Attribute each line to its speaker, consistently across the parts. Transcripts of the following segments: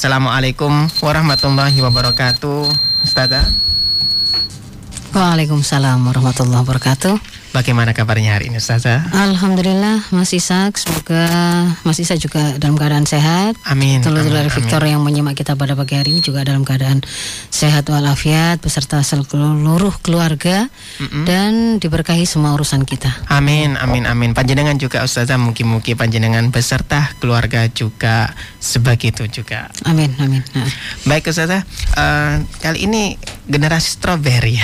Speaker 1: Assalamualaikum warahmatullahi wabarakatuh. Ustazah.
Speaker 2: Waalaikumsalam warahmatullahi wabarakatuh.
Speaker 1: Bagaimana kabarnya hari ini Ustazah?
Speaker 2: Alhamdulillah Mas Isak Semoga Mas Isak juga dalam keadaan sehat
Speaker 1: Amin
Speaker 2: Telur-telur Victor yang menyimak kita pada pagi hari ini Juga dalam keadaan sehat walafiat Beserta seluruh keluarga mm -mm. Dan diberkahi semua urusan kita
Speaker 1: Amin, amin, amin Panjenengan juga Ustazah Mungkin-mungkin panjenengan beserta keluarga juga Sebegitu juga
Speaker 2: Amin, amin nah.
Speaker 1: Baik Ustazah uh, Kali ini generasi strawberry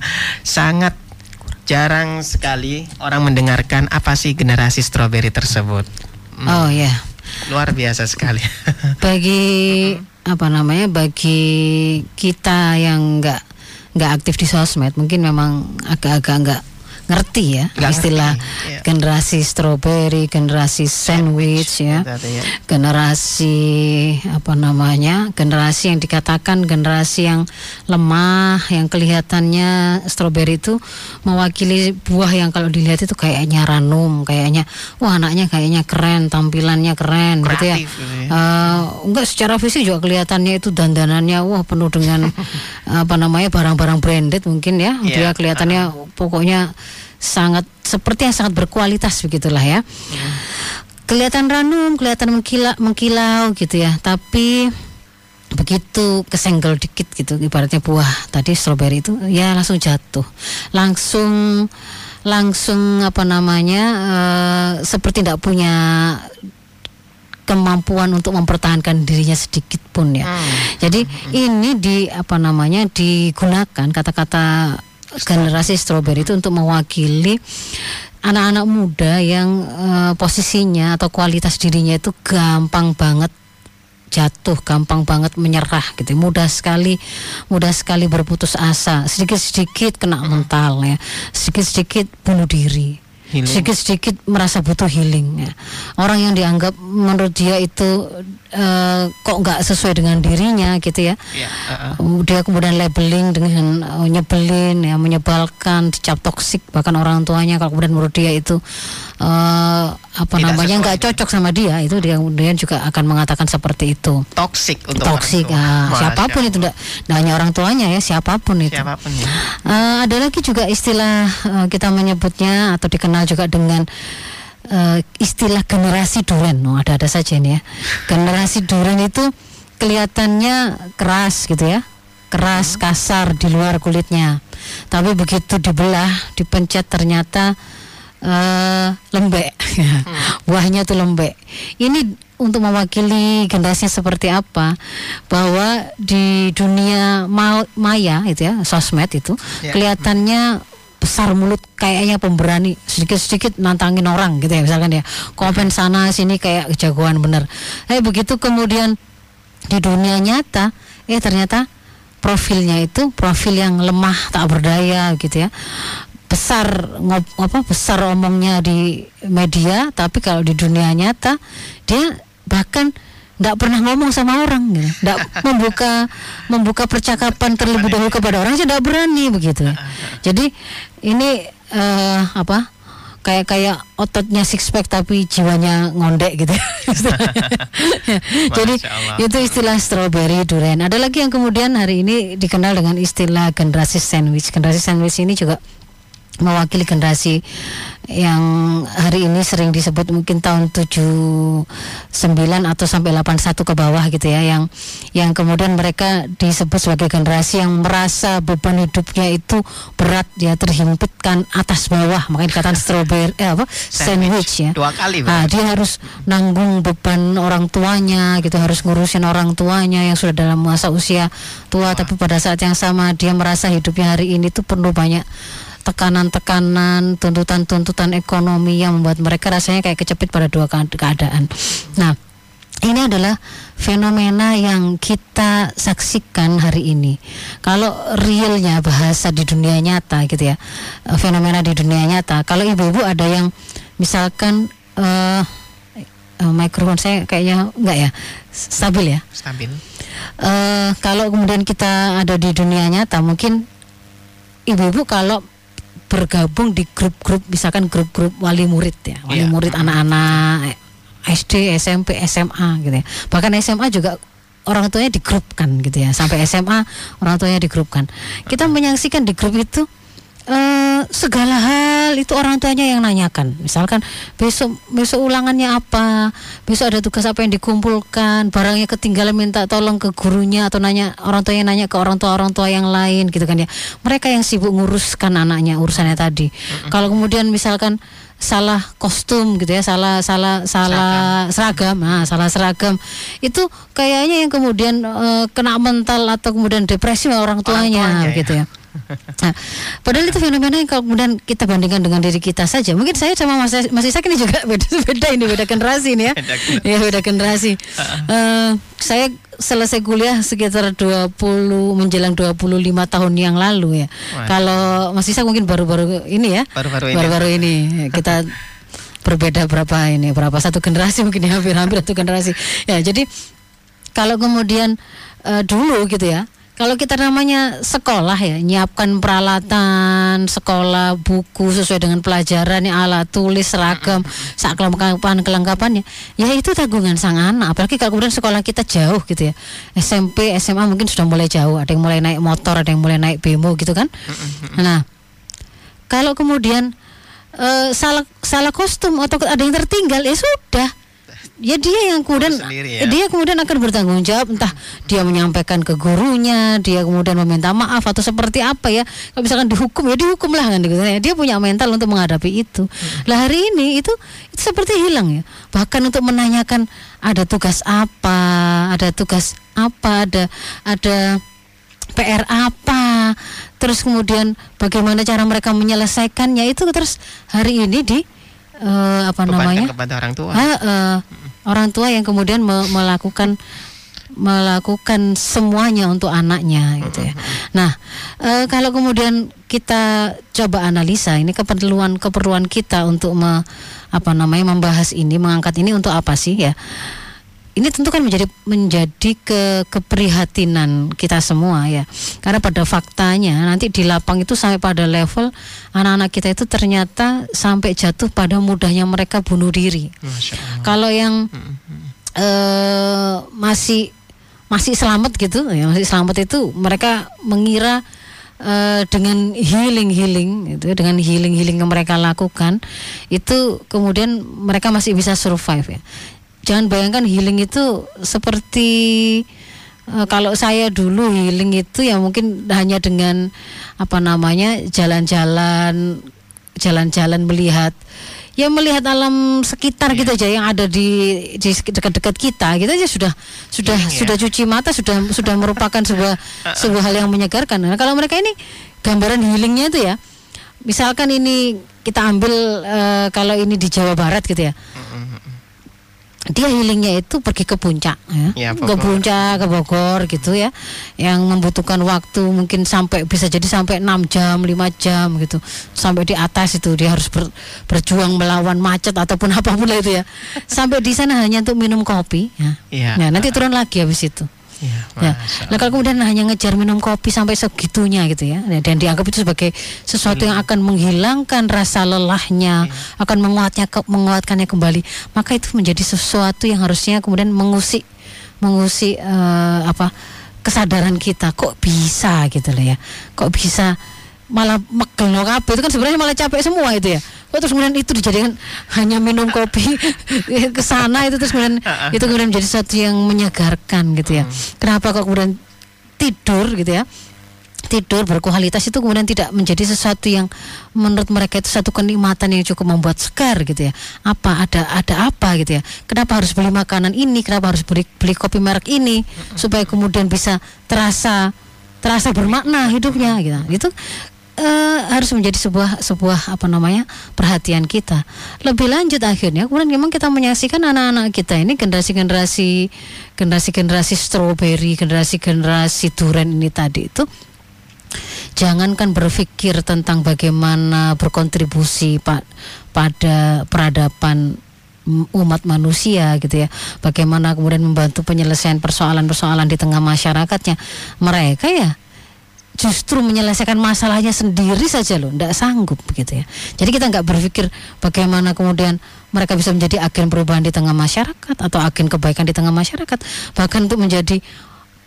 Speaker 1: Sangat jarang sekali orang mendengarkan apa sih generasi strawberry tersebut.
Speaker 2: Hmm. Oh ya. Yeah.
Speaker 1: Luar biasa sekali.
Speaker 2: bagi apa namanya? Bagi kita yang nggak nggak aktif di sosmed, mungkin memang agak-agak nggak ngerti ya Gak istilah ngerti, iya. generasi strawberry, generasi sandwich, sandwich ya, ya, generasi apa namanya, generasi yang dikatakan generasi yang lemah, yang kelihatannya strawberry itu mewakili buah yang kalau dilihat itu kayaknya ranum, kayaknya wah anaknya kayaknya keren, tampilannya keren, Kreatif, gitu ya. Gitu ya. Uh, enggak secara fisik juga kelihatannya itu dandanannya wah penuh dengan apa namanya barang-barang branded mungkin ya, yeah. dia kelihatannya uh. pokoknya sangat seperti yang sangat berkualitas begitulah ya. Hmm. Kelihatan ranum, kelihatan mengkila, mengkilau gitu ya. Tapi begitu kesenggol dikit gitu ibaratnya buah tadi stroberi itu ya langsung jatuh. Langsung langsung apa namanya uh, seperti tidak punya kemampuan untuk mempertahankan dirinya sedikit pun ya. Hmm. Jadi hmm. ini di apa namanya digunakan kata-kata generasi strawberry itu untuk mewakili anak-anak muda yang uh, posisinya atau kualitas dirinya itu gampang banget jatuh, gampang banget menyerah gitu. Mudah sekali mudah sekali berputus asa, sedikit-sedikit kena mental ya. Sedikit-sedikit bunuh diri sedikit-sedikit merasa butuh healing ya. Orang yang dianggap menurut dia itu uh, kok nggak sesuai dengan dirinya gitu ya. Yeah, uh -uh. Dia kemudian labeling dengan uh, nyebelin ya, menyebalkan, dicap toksik bahkan orang tuanya kalau kemudian menurut dia itu uh, apa Tidak namanya nggak cocok sama dia itu dia kemudian juga akan mengatakan seperti itu.
Speaker 1: Toksik untuk
Speaker 2: toksik uh, siapa pun itu tidak hanya orang tuanya ya siapa pun itu. Siapa pun ya. Uh, ada lagi juga istilah uh, kita menyebutnya atau dikenal juga dengan uh, istilah generasi duren. Oh, ada-ada saja ini ya. Generasi duren itu kelihatannya keras gitu ya. Keras, hmm. kasar di luar kulitnya. Tapi begitu dibelah, dipencet ternyata uh, lembek. hmm. Buahnya tuh lembek. Ini untuk mewakili generasi seperti apa bahwa di dunia maya itu ya sosmed itu yeah. kelihatannya besar mulut kayaknya pemberani sedikit-sedikit nantangin orang gitu ya misalkan ya. Komen sana sini kayak jagoan bener. Eh begitu kemudian di dunia nyata eh ternyata profilnya itu profil yang lemah tak berdaya gitu ya. Besar ngop, apa besar omongnya di media tapi kalau di dunia nyata dia bahkan tidak pernah ngomong sama orang gitu. Tidak membuka membuka percakapan terlebih dahulu kepada orang tidak berani begitu. Jadi ini uh, apa? kayak kayak ototnya six pack tapi jiwanya ngondek gitu. Jadi itu istilah strawberry durian. Ada lagi yang kemudian hari ini dikenal dengan istilah generasi sandwich. Generasi sandwich ini juga mewakili generasi yang hari ini sering disebut mungkin tahun 79 atau sampai 81 ke bawah gitu ya yang yang kemudian mereka disebut sebagai generasi yang merasa beban hidupnya itu berat ya terhimpitkan atas bawah. Makanya dikatakan strawberry eh apa? Sandwich, ya.
Speaker 1: Dua kali
Speaker 2: nah, dia harus nanggung beban orang tuanya gitu harus ngurusin orang tuanya yang sudah dalam masa usia tua. Oh. tapi pada saat yang sama dia merasa hidupnya hari ini tuh perlu banyak tekanan-tekanan, tuntutan-tuntutan ekonomi yang membuat mereka rasanya kayak kecepit pada dua keadaan. Nah, ini adalah fenomena yang kita saksikan hari ini. Kalau realnya bahasa di dunia nyata gitu ya, eh, fenomena di dunia nyata. Kalau ibu-ibu ada yang misalkan uh, uh, mikrofon saya kayaknya enggak ya stabil ya.
Speaker 1: Stabil.
Speaker 2: Uh, kalau kemudian kita ada di dunia nyata, mungkin ibu-ibu kalau bergabung di grup-grup misalkan grup-grup wali murid ya wali yeah. murid anak-anak SD SMP SMA gitu ya. Bahkan SMA juga orang tuanya digrupkan gitu ya. Sampai SMA orang tuanya digrupkan kita menyaksikan di grup itu uh, segala hal itu orang tuanya yang nanyakan. Misalkan besok besok ulangannya apa, besok ada tugas apa yang dikumpulkan, barangnya ketinggalan minta tolong ke gurunya atau nanya orang tuanya nanya ke orang tua orang tua yang lain gitu kan ya. Mereka yang sibuk nguruskan anaknya urusannya tadi. Mm-hmm. Kalau kemudian misalkan salah kostum gitu ya, salah salah salah seragam, seragam. nah salah seragam itu kayaknya yang kemudian uh, kena mental atau kemudian depresi orang tuanya, orang tuanya gitu ya. ya. Nah, padahal itu fenomena yang kalau kemudian kita bandingkan dengan diri kita saja. Mungkin saya sama Mas Mas Isak ini juga beda beda ini beda generasi ini ya. ya beda generasi. uh, saya selesai kuliah sekitar 20 menjelang 25 tahun yang lalu ya. Wah. Kalau Mas Isak mungkin baru-baru ini ya. Baru-baru ini. Baru-baru ini kita berbeda berapa ini berapa satu generasi mungkin ya hampir-hampir satu generasi. Ya, jadi kalau kemudian uh, dulu gitu ya kalau kita namanya sekolah ya, nyiapkan peralatan sekolah, buku sesuai dengan pelajaran, ya, alat tulis, seragam, saat kelengkapan kelengkapannya, ya itu tanggungan sang anak. Apalagi kalau kemudian sekolah kita jauh gitu ya, SMP, SMA mungkin sudah mulai jauh, ada yang mulai naik motor, ada yang mulai naik bemo gitu kan. Nah, kalau kemudian uh, salah salah kostum atau ada yang tertinggal, ya sudah ya dia yang kemudian ya? dia kemudian akan bertanggung jawab. Entah dia menyampaikan ke gurunya dia kemudian meminta maaf atau seperti apa ya. Kalau misalkan dihukum ya dihukum lah kan. Gitu ya dia punya mental untuk menghadapi itu. Hmm. lah hari ini itu itu seperti hilang ya. Bahkan untuk menanyakan ada tugas apa? Ada tugas apa? Ada ada PR apa? Terus kemudian bagaimana cara mereka menyelesaikannya? Itu terus hari ini di uh, apa Bebankan namanya?
Speaker 1: kepada orang tua.
Speaker 2: Uh, uh, orang tua yang kemudian me melakukan melakukan semuanya untuk anaknya gitu ya. Nah, e, kalau kemudian kita coba analisa ini keperluan keperluan kita untuk me, apa namanya membahas ini, mengangkat ini untuk apa sih ya? Ini tentu kan menjadi menjadi ke keprihatinan kita semua ya. Karena pada faktanya nanti di lapang itu sampai pada level anak-anak kita itu ternyata sampai jatuh pada mudahnya mereka bunuh diri. Kalau yang uh, masih masih selamat gitu, ya masih selamat itu mereka mengira uh, dengan healing healing itu dengan healing healing yang mereka lakukan itu kemudian mereka masih bisa survive ya. Jangan bayangkan healing itu seperti uh, kalau saya dulu healing itu ya mungkin hanya dengan apa namanya jalan-jalan jalan-jalan melihat ya melihat alam sekitar yeah. gitu aja yang ada di di dekat-dekat kita gitu aja sudah sudah yeah. sudah cuci mata sudah sudah merupakan sebuah sebuah hal yang menyegarkan. Nah, kalau mereka ini gambaran healingnya itu ya misalkan ini kita ambil uh, kalau ini di Jawa Barat gitu ya. Mm dia healingnya itu pergi ke puncak ya, ya ke puncak ke Bogor gitu ya. Yang membutuhkan waktu mungkin sampai bisa jadi sampai 6 jam 5 jam gitu. Sampai di atas itu dia harus ber, berjuang melawan macet ataupun apa pun itu ya. Sampai di sana hanya untuk minum kopi ya, ya. Nah, nanti turun lagi habis itu Ya, ya. Nah kalau kemudian hanya ngejar minum kopi sampai segitunya gitu ya, dan dianggap itu sebagai sesuatu yang akan menghilangkan rasa lelahnya, ya. akan menguatnya menguatkannya kembali, maka itu menjadi sesuatu yang harusnya kemudian mengusik mengusik uh, apa kesadaran kita kok bisa gitu loh ya, kok bisa malah megel itu kan sebenarnya malah capek semua itu ya oh, terus kemudian itu dijadikan hanya minum kopi ke sana itu terus kemudian itu kemudian menjadi sesuatu yang menyegarkan gitu ya. Hmm. Kenapa kok kemudian tidur gitu ya? tidur berkualitas itu kemudian tidak menjadi sesuatu yang menurut mereka itu satu kenikmatan yang cukup membuat segar gitu ya. Apa ada ada apa gitu ya? Kenapa harus beli makanan ini? Kenapa harus beli beli kopi merek ini? Supaya kemudian bisa terasa terasa bermakna hidupnya gitu. Itu uh, harus menjadi sebuah sebuah apa namanya perhatian kita. Lebih lanjut akhirnya kemudian memang kita menyaksikan anak-anak kita ini generasi-generasi generasi-generasi strawberry, generasi-generasi durian ini tadi itu jangankan berpikir tentang bagaimana berkontribusi pak pada peradaban umat manusia gitu ya bagaimana kemudian membantu penyelesaian persoalan-persoalan di tengah masyarakatnya mereka ya justru menyelesaikan masalahnya sendiri saja loh, tidak sanggup begitu ya. Jadi kita nggak berpikir bagaimana kemudian mereka bisa menjadi agen perubahan di tengah masyarakat atau agen kebaikan di tengah masyarakat, bahkan untuk menjadi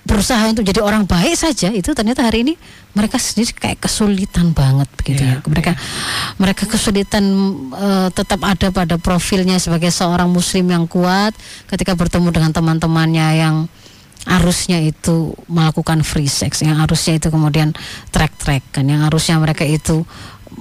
Speaker 2: berusaha untuk jadi orang baik saja itu ternyata hari ini mereka sendiri kayak kesulitan banget begitu yeah, ya mereka yeah. mereka kesulitan uh, tetap ada pada profilnya sebagai seorang muslim yang kuat ketika bertemu dengan teman-temannya yang arusnya itu melakukan free sex yang arusnya itu kemudian track-track kan yang arusnya mereka itu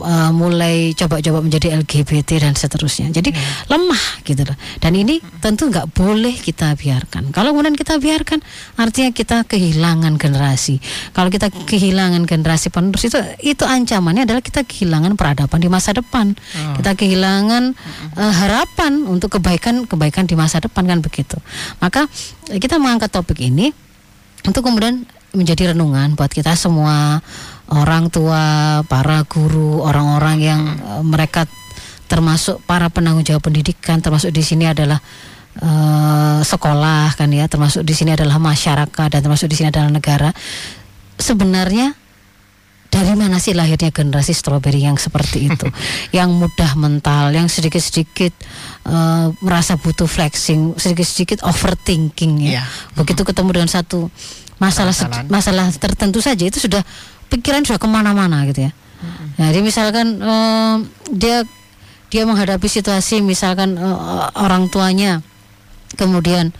Speaker 2: uh, mulai coba-coba menjadi LGBT dan seterusnya. Jadi hmm. lemah gitu loh. Dan ini tentu nggak boleh kita biarkan. Kalau kemudian kita biarkan, artinya kita kehilangan generasi. Kalau kita kehilangan generasi penerus itu itu ancamannya adalah kita kehilangan peradaban di masa depan. Oh. Kita kehilangan uh, harapan untuk kebaikan-kebaikan di masa depan kan begitu. Maka kita mengangkat topik ini untuk kemudian menjadi renungan buat kita semua orang tua, para guru, orang-orang yang uh, mereka termasuk para penanggung jawab pendidikan, termasuk di sini adalah uh, sekolah kan ya, termasuk di sini adalah masyarakat dan termasuk di sini adalah negara. Sebenarnya dari mana sih lahirnya generasi stroberi yang seperti itu, yang mudah mental, yang sedikit-sedikit uh, merasa butuh flexing, sedikit-sedikit overthinking ya. Yeah. Begitu ketemu dengan satu masalah masalah tertentu saja itu sudah pikiran sudah ke mana-mana gitu ya. Hmm. Jadi misalkan uh, dia dia menghadapi situasi misalkan uh, orang tuanya kemudian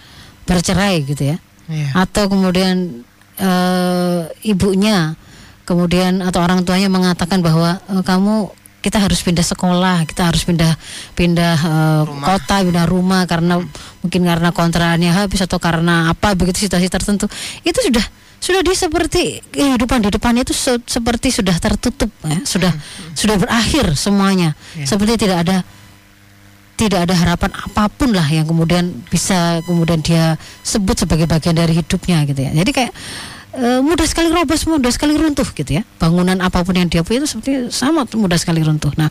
Speaker 2: bercerai gitu ya, yeah. atau kemudian uh, ibunya kemudian atau orang tuanya mengatakan bahwa uh, kamu kita harus pindah sekolah, kita harus pindah pindah uh, kota, pindah rumah karena hmm. mungkin karena kontraannya habis atau karena apa begitu situasi tertentu. Itu sudah sudah dia seperti kehidupan di depannya itu se seperti sudah tertutup ya, sudah hmm. sudah berakhir semuanya. Yeah. Seperti tidak ada tidak ada harapan apa pun lah yang kemudian bisa kemudian dia sebut sebagai bagian dari hidupnya gitu ya. Jadi kayak e, mudah sekali roboh, mudah sekali runtuh gitu ya. Bangunan apa pun yang dia punya itu seperti sama mudah sekali runtuh. Nah,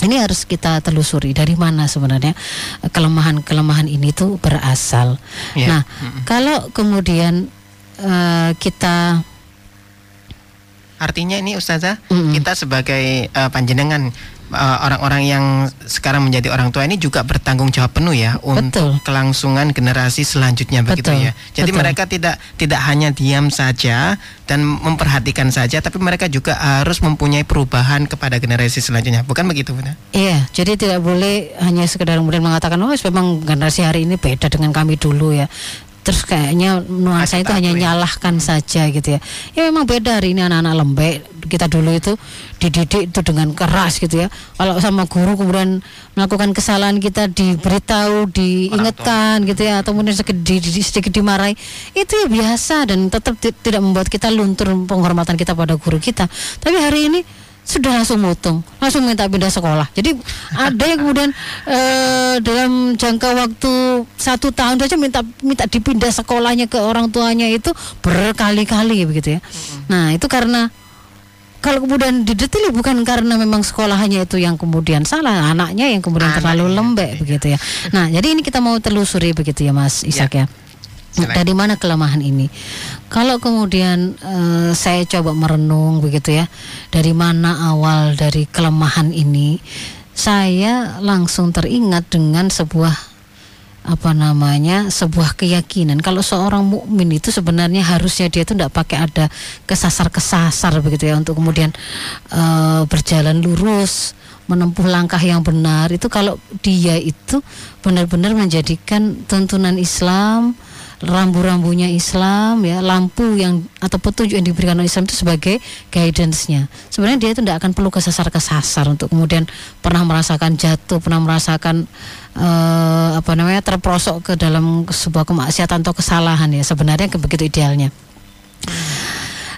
Speaker 2: ini harus kita telusuri dari mana sebenarnya kelemahan-kelemahan ini tuh berasal. Yeah. Nah, mm -hmm. kalau kemudian uh, kita
Speaker 1: Artinya ini Ustazah, mm -hmm. kita sebagai uh, panjenengan eh, orang-orang uh, yang sekarang menjadi orang tua ini juga bertanggung jawab penuh ya Betul. untuk kelangsungan generasi selanjutnya begitu Betul. ya. Jadi Betul. mereka tidak tidak hanya diam saja dan memperhatikan saja tapi mereka juga harus mempunyai perubahan kepada generasi selanjutnya. Bukan begitu, Bunda?
Speaker 2: Iya, jadi tidak boleh hanya sekedar kemudian mengatakan oh memang generasi hari ini beda dengan kami dulu ya terus kayaknya nuansa itu hanya ya. nyalahkan saja gitu ya. Ya memang beda hari ini anak-anak lembek. Kita dulu itu dididik itu dengan keras gitu ya. Kalau sama guru kemudian melakukan kesalahan kita diberitahu diingatkan gitu ya atau kemudian sedikit, sedikit dimarahi itu ya biasa dan tetap tidak membuat kita luntur penghormatan kita pada guru kita. Tapi hari ini sudah langsung motong, langsung minta pindah sekolah. Jadi ada yang kemudian uh, dalam jangka waktu satu tahun saja minta minta dipindah sekolahnya ke orang tuanya itu berkali-kali begitu ya. Nah itu karena kalau kemudian didetili bukan karena memang sekolahannya itu yang kemudian salah, anaknya yang kemudian anaknya, terlalu lembek iya. begitu ya. Nah jadi ini kita mau telusuri begitu ya Mas Isak ya. ya. Dari mana kelemahan ini? Kalau kemudian uh, saya coba merenung begitu ya, dari mana awal dari kelemahan ini? Saya langsung teringat dengan sebuah apa namanya sebuah keyakinan kalau seorang mukmin itu sebenarnya harusnya dia itu tidak pakai ada kesasar kesasar begitu ya untuk kemudian uh, berjalan lurus menempuh langkah yang benar itu kalau dia itu benar-benar menjadikan tuntunan Islam rambu-rambunya Islam ya lampu yang atau petunjuk yang diberikan oleh Islam itu sebagai guidance-nya. Sebenarnya dia itu tidak akan perlu kesasar kesasar untuk kemudian pernah merasakan jatuh pernah merasakan uh, apa namanya terprosok ke dalam sebuah kemaksiatan atau kesalahan ya. Sebenarnya begitu idealnya.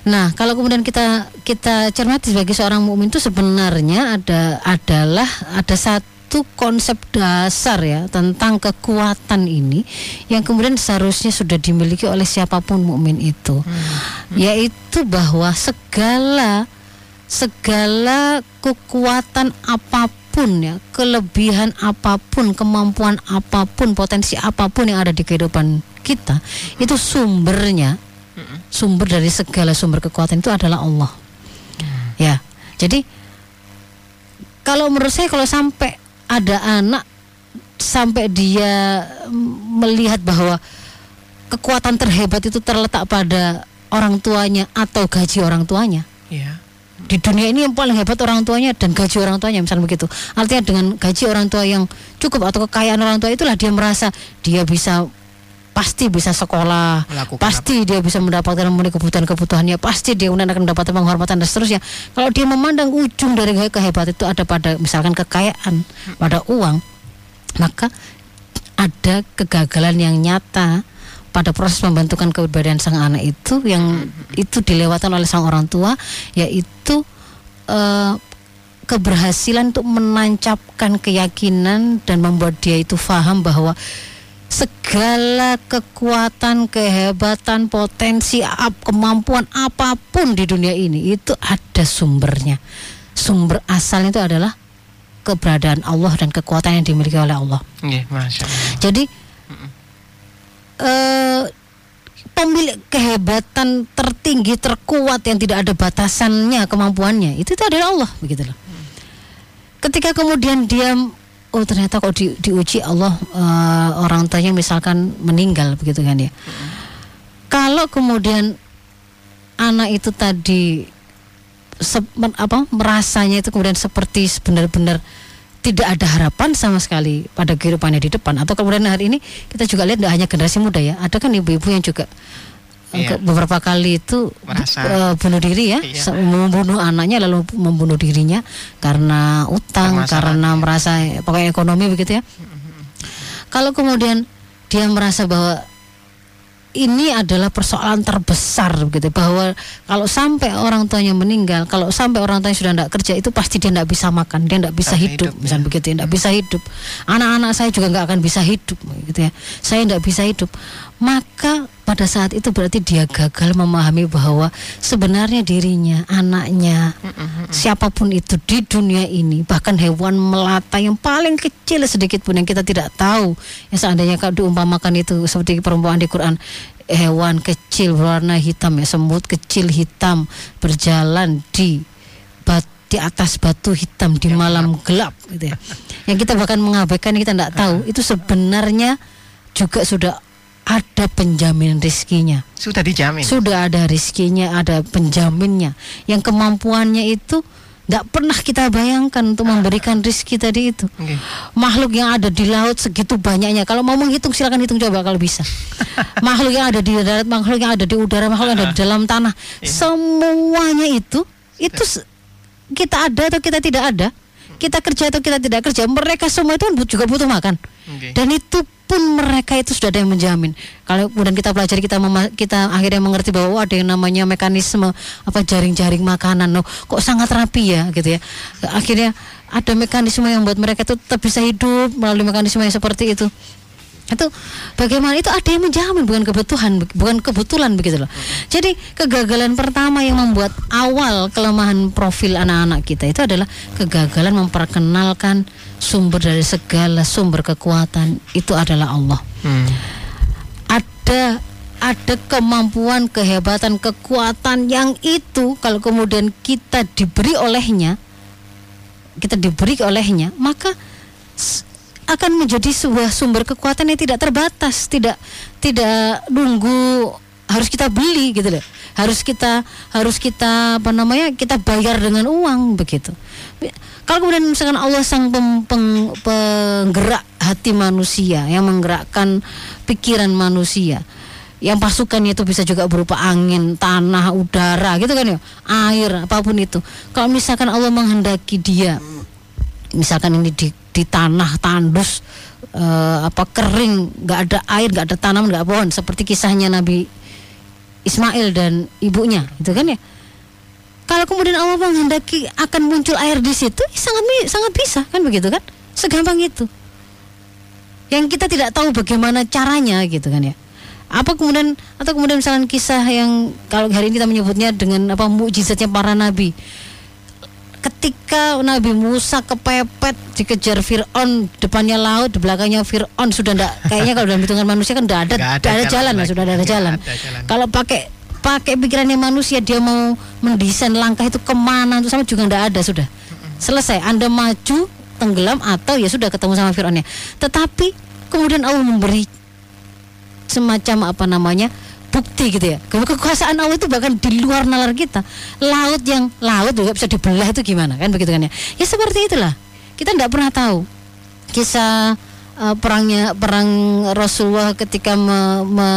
Speaker 2: Nah, kalau kemudian kita kita cermati sebagai seorang mukmin itu sebenarnya ada adalah ada satu satu konsep dasar ya tentang kekuatan ini yang kemudian seharusnya sudah dimiliki oleh siapa pun mukmin itu hmm. yaitu bahwa segala segala kekuatan apa pun ya kelebihan apa pun kemampuan apa pun potensi apa pun yang ada di kehidupan kita itu sumbernya Sumber dari segala sumber kekuatan itu adalah Allah. Hmm. Ya. Jadi kalau menurut saya kalau sampai ada anak sampai dia melihat bahwa kekuatan terhebat itu terletak pada orang tuanya atau gaji orang tuanya. Yeah di dunia ini yang paling hebat orang tuanya dan gaji orang tuanya misalnya begitu artinya dengan gaji orang tua yang cukup atau kekayaan orang tua itulah dia merasa dia bisa pasti bisa sekolah, Melakukan pasti apa? dia bisa mendapatkan memenuhi kebutuhan-kebutuhannya, pasti dia akan mendapatkan penghormatan dan seterusnya. Kalau dia memandang ujung dari kehebatan itu ada pada misalkan kekayaan, pada uang, maka ada kegagalan yang nyata pada proses pembentukan kepribadian sang anak itu yang itu dilewatkan oleh sang orang tua yaitu uh, keberhasilan untuk menancapkan keyakinan dan membuat dia itu faham bahwa segala kekuatan, kehebatan, potensi, ap, kemampuan apa pun di dunia ini itu ada sumbernya. Sumber asalnya itu adalah keberadaan Allah dan kekuatan yang dimiliki oleh Allah. Yeah, Jadi uh, pemilik kehebatan tertinggi terkuat yang tidak ada batasannya kemampuannya itu, itu adalah Allah begitu loh. Ketika kemudian dia oh ternyata kok di, diuji Allah uh, orang tuanya misalkan meninggal begitu kan ya. Kalau kemudian anak itu tadi se, apa merasanya itu kemudian seperti benar-benar tidak ada harapan sama sekali pada kehidupannya di depan atau kemudian hari ini kita juga lihat tidak hanya generasi muda ya ada kan ibu-ibu yang juga iya. beberapa kali itu Merasa, uh, bunuh diri ya iya. membunuh anaknya lalu membunuh dirinya karena utang karena ya. merasa pokoknya ekonomi begitu ya mm-hmm. kalau kemudian dia merasa bahwa ini adalah persoalan terbesar begitu bahwa kalau sampai orang tuanya meninggal kalau sampai orang tuanya sudah tidak kerja itu pasti dia tidak bisa makan dia tidak bisa hidup, hidup misalnya ya. begitu tidak bisa hidup anak-anak saya juga nggak akan bisa hidup gitu ya saya tidak bisa hidup maka pada saat itu berarti dia gagal memahami bahwa sebenarnya dirinya, anaknya, siapa pun itu di dunia ini, bahkan hewan melata yang paling kecil sedikit pun yang kita tidak tahu, yang seandainya kalau diumpamakan itu seperti perempuan di Quran, hewan kecil berwarna hitam ya, semut kecil hitam berjalan di batu di atas batu hitam di malam gelap. gitu ya. Yang kita bahkan mengabaikan kita tidak tahu itu sebenarnya juga sudah ada penjamin rizkinya.
Speaker 1: Sudah dijamin.
Speaker 2: Sudah ada rizkinya, ada penjaminnya. Yang kemampuannya itu tidak pernah kita bayangkan untuk memberikan rizki tadi itu. Okay. Makhluk yang ada di laut segitu banyaknya. Kalau mau menghitung silakan hitung coba kalau bisa. makhluk yang ada di darat, makhluk yang ada di udara, makhluk yang ada di dalam tanah, yeah. semuanya itu itu kita ada atau kita tidak ada, kita kerja atau kita tidak kerja, mereka semua itu kan juga butuh makan. Okay. Dan itu pun mereka itu sudah ada yang menjamin. Kalau kemudian kita pelajari kita kita akhirnya mengerti bahwa oh, ada yang namanya mekanisme apa jaring-jaring makanan loh, kok sangat rapi ya gitu ya. Akhirnya ada mekanisme yang buat mereka itu tetap bisa hidup melalui mekanisme yang seperti itu itu bagaimana itu ada yang menjamin bukan kebutuhan bukan kebetulan begitu loh jadi kegagalan pertama yang membuat awal kelemahan profil anak-anak kita itu adalah kegagalan memperkenalkan sumber dari segala sumber kekuatan itu adalah Allah hmm. ada ada kemampuan kehebatan kekuatan yang itu kalau kemudian kita diberi olehnya kita diberi olehnya maka akan menjadi sebuah sumber kekuatan yang tidak terbatas, tidak tidak nunggu harus kita beli gitu loh. Harus kita harus kita apa namanya? kita bayar dengan uang begitu. Kalau kemudian misalkan Allah sang pem, peng, penggerak hati manusia yang menggerakkan pikiran manusia yang pasukannya itu bisa juga berupa angin, tanah, udara gitu kan ya, air apa pun itu. Kalau misalkan Allah menghendaki dia misalkan ini di di tanah tandus uh, apa kering nggak ada air nggak ada tanaman nggak pohon seperti kisahnya Nabi Ismail dan ibunya itu kan ya kalau kemudian Allah menghendaki akan muncul air di situ sangat sangat bisa kan begitu kan? Segampang itu. Yang kita tidak tahu bagaimana caranya gitu kan ya. Apa kemudian atau kemudian misalnya kisah yang kalau hari ini kita menyebutnya dengan apa mukjizatnya para nabi. Ketika Nabi Musa kepepet dikejar Fir'aun depannya laut di belakangnya Fir'aun sudah ndak kayaknya kalau dalam hitungan manusia kan tidak ada, ada, ada jalan, jalan sudah ada jalan. ada jalan. Kalau pakai pakai pikirannya manusia dia mau mendesain langkah itu ke mana itu sama juga tidak ada sudah. Selesai. Anda maju tenggelam atau ya sudah ketemu sama Fir'aunnya. Tetapi kemudian Allah memberi semacam apa namanya bukti gitu ya. Kekuasaan Allah itu bahkan di luar nalar kita. Laut yang laut juga bisa dibelah itu gimana kan begitu kan ya? Ya seperti itulah. Kita tidak pernah tahu. Kisah uh, perangnya perang Rasulullah ketika me, me,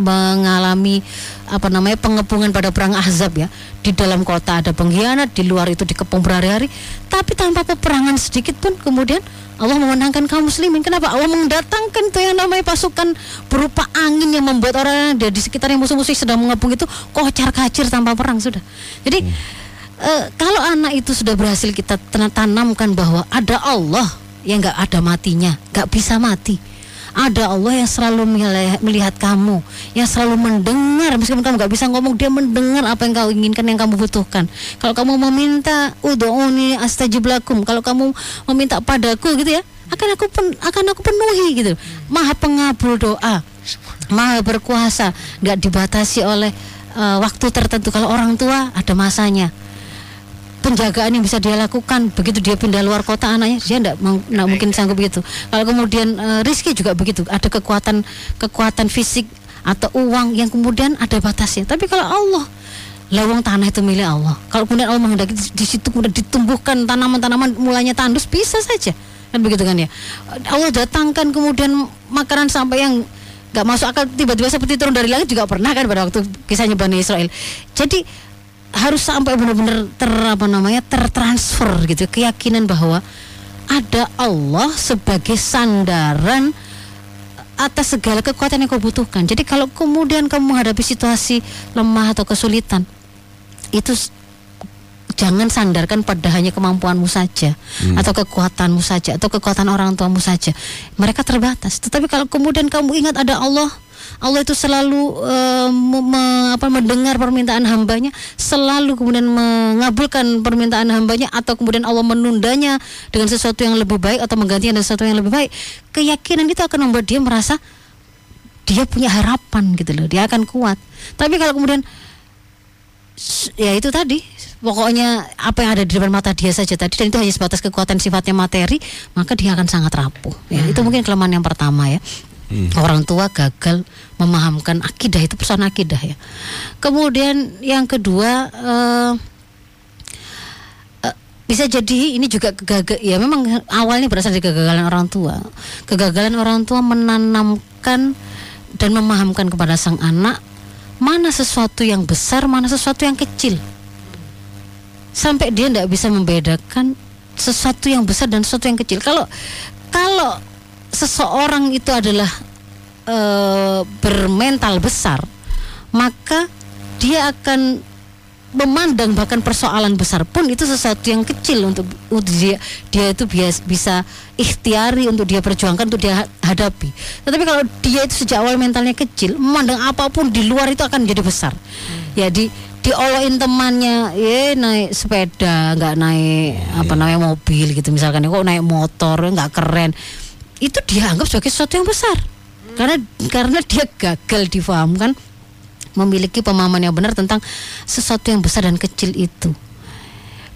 Speaker 2: mengalami apa namanya pengepungan pada perang Ahzab ya. Di dalam kota ada pengkhianat di luar itu dikepung berhari-hari. Tapi tanpa peperangan sedikit pun kemudian Allah memenangkan kaum muslimin. Kenapa? Allah mendatangkan itu yang namanya pasukan berupa angin yang membuat orang yang di sekitarnya musuh-musuh sedang mengepung itu kocar kacir tanpa perang sudah. Jadi hmm. uh, kalau anak itu sudah berhasil kita tanamkan bahwa ada Allah yang nggak ada matinya nggak bisa mati ada Allah yang selalu melihat kamu, yang selalu mendengar meskipun kamu nggak bisa ngomong, dia mendengar apa yang kau inginkan, yang kamu butuhkan. Kalau kamu meminta udhuni astajib lakum, kalau kamu meminta padaku gitu ya, akan aku pen, akan aku penuhi gitu. Maha pengabul doa, maha berkuasa, nggak dibatasi oleh uh, waktu tertentu. Kalau orang tua ada masanya penjagaan yang bisa dia lakukan. Begitu dia pindah luar kota anaknya dia tidak mungkin sanggup begitu. Kalau kemudian uh, Rizky juga begitu. Ada kekuatan kekuatan fisik atau uang yang kemudian ada batasnya. Tapi kalau Allah lawang tanah itu milik Allah. Kalau kemudian Allah menghendaki di situ kemudian ditumbuhkan tanaman-tanaman mulanya tandus bisa saja. Kan begitu kan ya? Allah datangkan kemudian makanan sampai yang nggak masuk akal tiba-tiba seperti turun dari langit juga pernah kan pada waktu kisahnya Bani Israel. Jadi harus sampai benar-benar ter apa namanya tertransfer gitu keyakinan bahwa ada Allah sebagai sandaran atas segala kekuatan yang kau butuhkan. Jadi kalau kemudian kamu menghadapi situasi lemah atau kesulitan, itu jangan sandarkan pada hanya kemampuanmu saja hmm. atau kekuatanmu saja atau kekuatan orang tuamu saja. Mereka terbatas. Tetapi kalau kemudian kamu ingat ada Allah Allah itu selalu uh, me, apa, mendengar permintaan hambanya, selalu kemudian mengabulkan permintaan hambanya atau kemudian Allah menundanya dengan sesuatu yang lebih baik atau menggantikan dengan sesuatu yang lebih baik. Keyakinan itu akan membuat dia merasa dia punya harapan gitu loh, dia akan kuat. Tapi kalau kemudian ya itu tadi. Pokoknya apa yang ada di depan mata dia saja tadi dan itu hanya sebatas kekuatan sifatnya materi maka dia akan sangat rapuh. Ya hmm. itu mungkin kelemahan yang pertama ya. Hmm. orang tua gagal memahamkan akidah itu persoalan akidah ya. Kemudian yang kedua uh, bisa jadi ini juga kegagal ya memang awalnya berasal dari kegagalan orang tua. Kegagalan orang tua menanamkan dan memahamkan kepada sang anak mana sesuatu yang besar mana sesuatu yang kecil. Sampai dia tidak bisa membedakan sesuatu yang besar dan sesuatu yang kecil. Kalau kalau seseorang itu adalah e, bermental besar, maka dia akan memandang bahkan persoalan besar pun itu sesuatu yang kecil untuk, untuk dia dia itu bias, bisa ikhtiari untuk dia perjuangkan untuk dia hadapi. Tetapi kalau dia itu sejak awal mentalnya kecil, memandang apa pun di luar itu akan menjadi besar. Hmm. Ya di dioloin temannya, ya naik sepeda, nggak naik apa namanya mobil gitu misalkan, kok naik motor nggak keren itu dianggap sebagai sesuatu yang besar karena karena dia gagal difahamkan memiliki pemahaman yang benar tentang sesuatu yang besar dan kecil itu.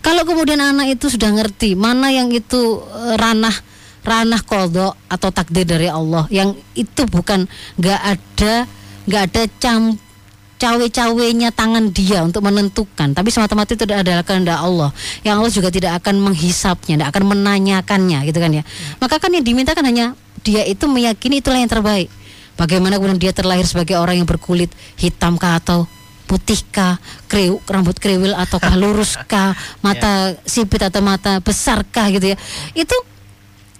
Speaker 2: Kalau kemudian anak itu sudah ngerti mana yang itu eh, ranah ranah kodok atau takdir dari Allah, yang itu bukan nggak ada nggak ada cam cawe-cawenya tangan dia untuk menentukan tapi semata-mata itu adalah kehendak Allah yang Allah juga tidak akan menghisapnya tidak akan menanyakannya gitu kan ya. Maka kan yang dimintakan hanya dia itu meyakini itulah yang terbaik bagaimana kemudian dia terlahir sebagai orang yang berkulit hitam kah atau putihkah, kriw, rambut kriwil ataukah luruskah, mata yeah. sipit atau mata besarkah gitu ya. Itu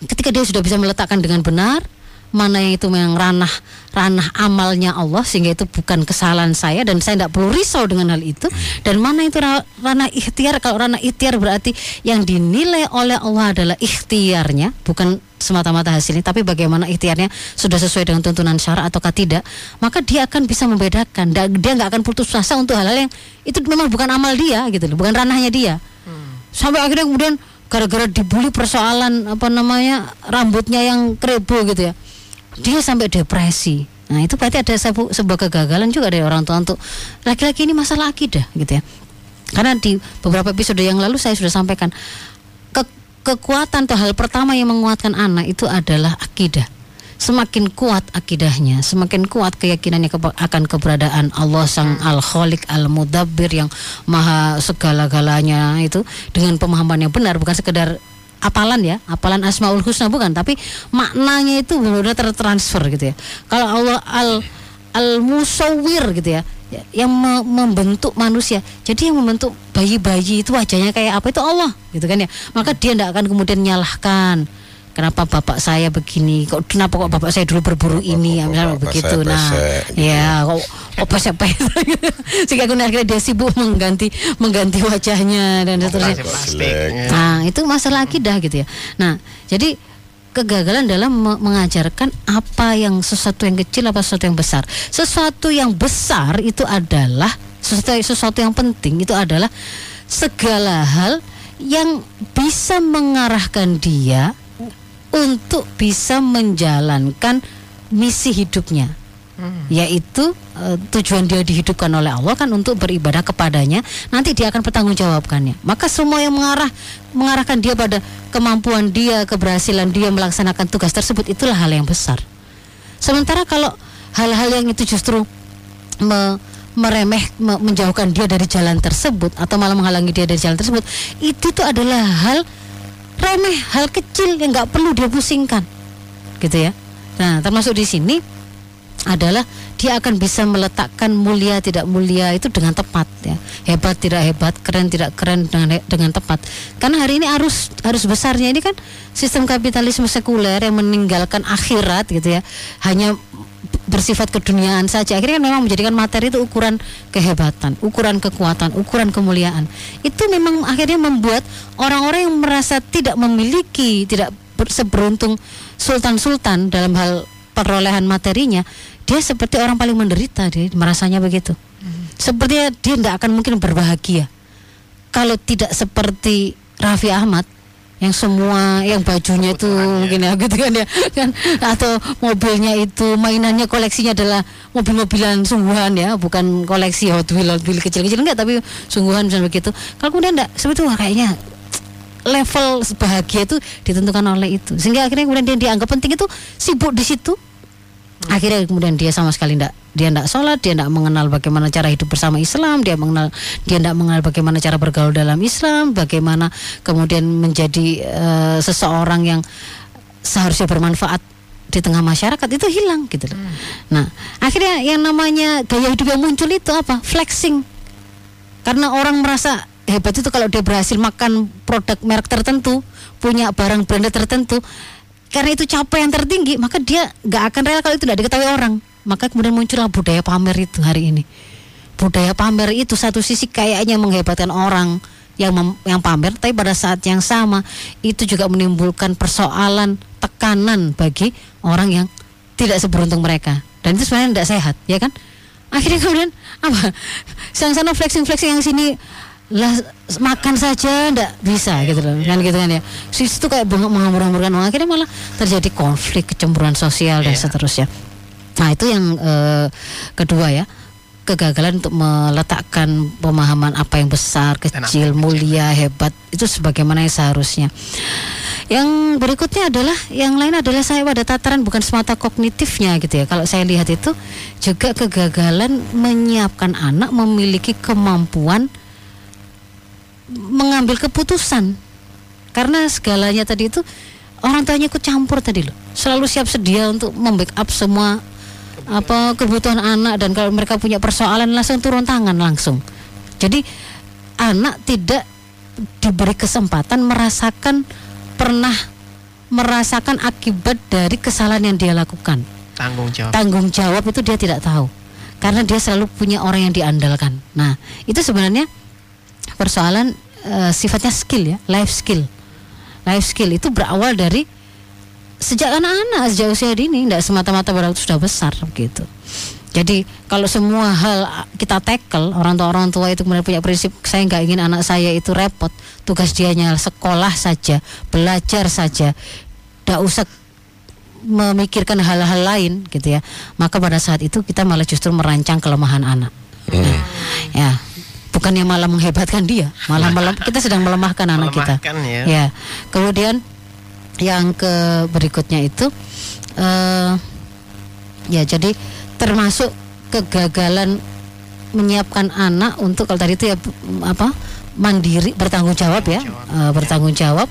Speaker 2: ketika dia sudah bisa meletakkan dengan benar, mana yang itu memang ranah ranah amalnya Allah sehingga itu bukan kesalahan saya dan saya tidak perlu risau dengan hal itu. Dan mana itu ranah ikhtiar? Kalau ranah ikhtiar berarti yang dinilai oleh Allah adalah ikhtiarnya bukan semata-mata hasilnya tapi bagaimana ikhtiarnya sudah sesuai dengan tuntunan syara ataukah tidak maka dia akan bisa membedakan. Dia nggak akan putus asa untuk hal-hal yang itu memang bukan amal dia gitu loh bukan ranahnya dia. Hmm. sampai akhirnya kemudian gara-gara dibully persoalan apa namanya rambutnya yang krebo gitu ya dia sampai depresi Nah itu berarti ada sebu sebuah kegagalan juga dari orang tua untuk laki-laki ini masalah akidah gitu ya. Karena di beberapa episode yang lalu saya sudah sampaikan ke kekuatan atau hal pertama yang menguatkan anak itu adalah akidah. Semakin kuat akidahnya, semakin kuat keyakinannya ke akan keberadaan Allah Sang Al Khalik Al Mudabbir yang maha segala-galanya itu dengan pemahaman yang benar bukan sekedar apalan ya, apalan Asmaul Husna bukan, tapi maknanya itu benar-benar tertransfer gitu ya. Kalau Allah al al musawwir gitu ya, yang me membentuk manusia. Jadi yang membentuk bayi-bayi itu wajahnya kayak apa itu Allah gitu kan ya. Maka dia tidak akan kemudian nyalahkan kenapa bapak saya begini? Kok kenapa kok bapak saya dulu berburu bapak, ini? ya misalnya begitu. nah gitu. ya kok kok pesek pesek sehingga kemudian akhirnya dia sibuk mengganti mengganti wajahnya dan seterusnya. nah itu masalah akidah gitu ya. Nah jadi kegagalan dalam mengajarkan apa yang sesuatu yang kecil apa sesuatu yang besar. Sesuatu yang besar itu adalah sesuatu sesuatu yang penting itu adalah segala hal yang bisa mengarahkan dia untuk bisa menjalankan misi hidupnya. Hmm. yaitu uh, tujuan dia dihidupkan oleh Allah kan untuk beribadah kepadanya nanti dia akan pertanggungjawabkannya. Maka semua yang mengarah mengarahkan dia pada kemampuan dia keberhasilan dia melaksanakan tugas tersebut itulah hal yang besar. Sementara kalau hal-hal yang itu justru me, meremeh me, menjauhkan dia dari jalan tersebut atau malah menghalangi dia dari jalan tersebut itu tuh adalah hal remeh hal kecil yang nggak perlu dia pusingkan. Gitu ya. Nah termasuk di sini adalah dia akan bisa meletakkan mulia tidak mulia itu dengan tepat ya. Hebat tidak hebat keren tidak keren dengan dengan tepat. Karena hari ini arus arus besarnya ini kan sistem kapitalisme sekuler yang meninggalkan akhirat gitu ya. Hanya bersifat keduniaan saja. Akhirnya kan memang menjadikan materi itu ukuran kehebatan ukuran kekuatan ukuran kemuliaan. Itu memang akhirnya membuat orang-orang yang merasa tidak memiliki tidak seberuntung sultan-sultan dalam hal perolehan materinya dia seperti orang paling menderita dia merasanya begitu. Hmm. sepertinya dia tidak akan mungkin berbahagia. Kalau tidak seperti Raffi Ahmad yang semua yang bajunya itu mungkin ya gitu kan ya. Kan atau mobilnya itu mainannya koleksinya adalah mobil-mobilan sungguhan ya bukan koleksi Hot Wheel Hot Wheel kecil-kecil enggak tapi sungguhan misalnya begitu. Kalau kemudian enggak seperti itu kayaknya level bahagia itu ditentukan oleh itu sehingga akhirnya kemudian dia dianggap penting itu sibuk di situ akhirnya kemudian dia sama sekali tidak dia tidak sholat dia tidak mengenal bagaimana cara hidup bersama Islam dia mengenal dia tidak mengenal bagaimana cara bergaul dalam Islam bagaimana kemudian menjadi uh, seseorang yang seharusnya bermanfaat di tengah masyarakat itu hilang gitu loh. Hmm. Nah, akhirnya yang namanya gaya hidup yang muncul itu apa? Flexing. Karena orang merasa hebat itu kalau dia berhasil makan produk merek tertentu, punya barang brand tertentu, karena itu capaian tertinggi maka dia nggak akan rela kalau itu tidak diketahui orang. Maka kemudian muncullah budaya pamer itu hari ini. Budaya pamer itu satu sisi kayaknya menghebatkan orang yang yang pamer tapi pada saat yang sama itu juga menimbulkan persoalan tekanan bagi orang yang tidak seberuntung mereka. Dan itu sebenarnya tidak sehat ya kan? Akhirnya kemudian apa? Yang sana flexing flexing yang sini lah makan saja ndak bisa gitu loh. Kan gitu kan ya. Sis itu kayak menghambur-hamburkan uang akhirnya malah terjadi konflik kecemburuan sosial dan yeah. seterusnya. Nah itu yang uh, kedua ya. Kegagalan untuk meletakkan pemahaman apa yang besar kecil mulia hebat itu sebagaimana yang seharusnya. Yang berikutnya adalah yang lain adalah saya pada tataran bukan semata kognitifnya gitu ya. Kalau saya lihat itu juga kegagalan menyiapkan anak memiliki kemampuan mengambil keputusan. Karena segalanya tadi itu orang tuanya ikut campur tadi loh. Selalu siap sedia untuk membackup semua apa kebutuhan anak dan kalau mereka punya persoalan langsung turun tangan langsung. Jadi anak tidak diberi kesempatan merasakan pernah merasakan akibat dari kesalahan yang dia lakukan.
Speaker 1: Tanggung jawab.
Speaker 2: Tanggung jawab itu dia tidak tahu. Karena dia selalu punya orang yang diandalkan. Nah itu sebenarnya persoalan uh, sifatnya skill ya, life skill. Life skill itu berawal dari sejak anak-anak sejak usia dini, tidak semata-mata pada sudah besar gitu. Jadi kalau semua hal kita tackle orang tua orang tua itu kemudian punya prinsip saya nggak ingin anak saya itu repot, tugas dia hanya sekolah saja, belajar saja, tidak usah memikirkan hal-hal lain gitu ya maka pada saat itu kita malah justru merancang kelemahan anak hmm. ya bukannya malah menghebatkan dia malah malah. kita sedang melemahkan anak kita. Ya. ya. Kemudian yang ke berikutnya itu uh, ya jadi termasuk kegagalan menyiapkan anak untuk kalau tadi itu ya apa mandiri bertanggung jawab ya uh, bertanggung jawab.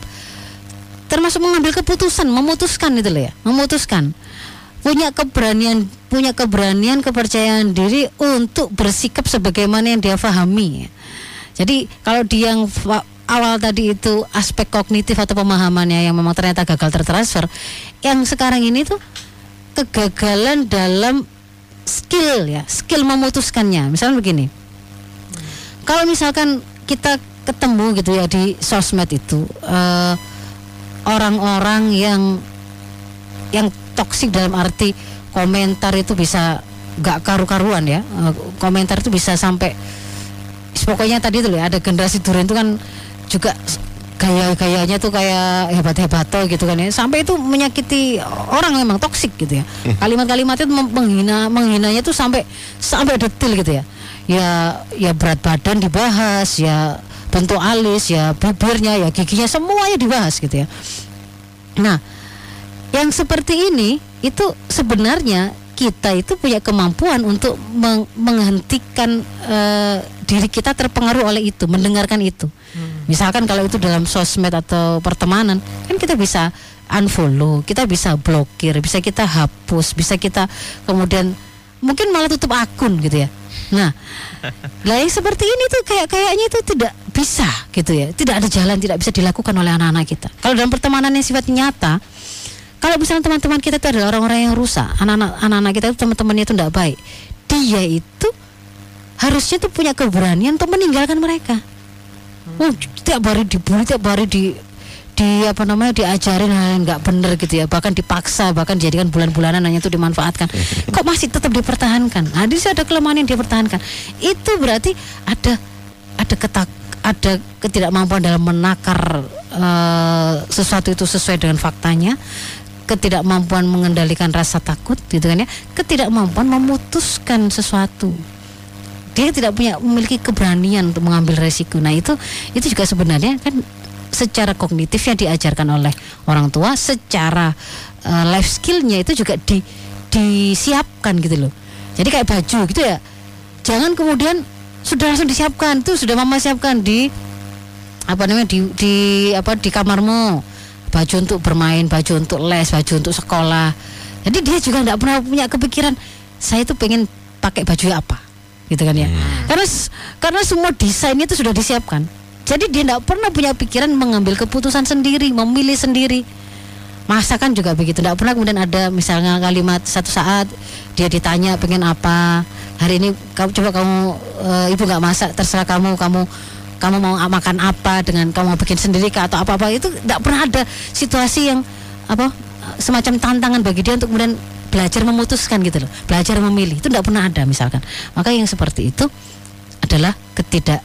Speaker 2: Termasuk mengambil keputusan memutuskan itu loh ya memutuskan. Punya keberanian punya keberanian kepercayaan diri untuk bersikap sebagaimana yang dia pahami jadi kalau dia yang awal tadi itu aspek kognitif atau pemahamannya yang memang ternyata gagal tertransfer yang sekarang ini tuh kegagalan dalam skill ya skill memutuskannya. Misalnya begini kalau misalkan kita ketemu gitu ya di sosmed itu eh, orang-orang yang yang toksik dalam arti komentar itu bisa gak karu-karuan ya. Uh, komentar itu bisa sampai pokoknya tadi tuh ya ada generasi durian itu kan juga gaya-gayanya tuh kayak hebat-hebat gitu kan ya. Sampai itu menyakiti orang memang toksik gitu ya. Hmm. kalimat-kalimatnya itu menghina menghinanya tuh sampai sampai detail gitu ya. Ya ya berat badan dibahas ya bentuk alis ya bibirnya ya giginya semuanya dibahas gitu ya. Nah yang seperti ini itu sebenarnya kita itu punya kemampuan untuk meng menghentikan uh, diri kita terpengaruh oleh itu, mendengarkan itu. Hmm. Misalkan kalau itu dalam sosmed atau pertemanan, kan kita bisa unfollow, kita bisa blokir, bisa kita hapus, bisa kita kemudian mungkin malah tutup akun gitu ya. Nah, lah yang seperti ini tuh kayak kayaknya itu tidak bisa gitu ya. Tidak ada jalan, tidak bisa dilakukan oleh anak-anak kita. Kalau dalam pertemanan yang sifatnya nyata, kalau misalnya teman-teman kita itu adalah orang-orang yang rusak, anak-anak anak-anak kita itu teman-temannya itu tidak baik, dia itu harusnya tuh punya keberanian untuk meninggalkan mereka. Oh, tiap hari dibully, tiap hari di di apa namanya diajarin hal yang nggak benar gitu ya. Bahkan dipaksa bahkan dijadikan bulan-bulanan hanya itu dimanfaatkan. Kok masih tetap dipertahankan? Nah di ada kelemahan yang dipertahankan. Itu berarti ada ada ketak ada ketidakmampuan dalam menakar uh, sesuatu itu sesuai dengan faktanya ketidakmampuan mengendalikan rasa takut gitu kan ya ketidakmampuan memutuskan sesuatu dia tidak punya memiliki keberanian untuk mengambil resiko nah itu itu juga sebenarnya kan secara kognitif yang diajarkan oleh orang tua, secara uh, life skillnya itu juga di, disiapkan gitu loh. Jadi kayak baju gitu ya. Jangan kemudian sudah langsung disiapkan tuh sudah mama siapkan di apa namanya di, di apa di kamarmu baju untuk bermain, baju untuk les, baju untuk sekolah. Jadi dia juga tidak pernah punya kepikiran saya itu pengen pakai baju apa, gitu kan ya. Hmm. Karena karena semua desainnya itu sudah disiapkan. Jadi dia tidak pernah punya pikiran mengambil keputusan sendiri, memilih sendiri. Masakan juga begitu. Tidak pernah kemudian ada misalnya kalimat satu saat dia ditanya pengen apa. Hari ini kamu coba kamu e, ibu nggak masak terserah kamu kamu kamu mau makan apa dengan kamu mau bikin sendiri kah atau apa apa itu tidak pernah ada situasi yang apa semacam tantangan bagi dia untuk kemudian belajar memutuskan gitu loh belajar memilih itu tidak pernah ada misalkan maka yang seperti itu adalah ketidak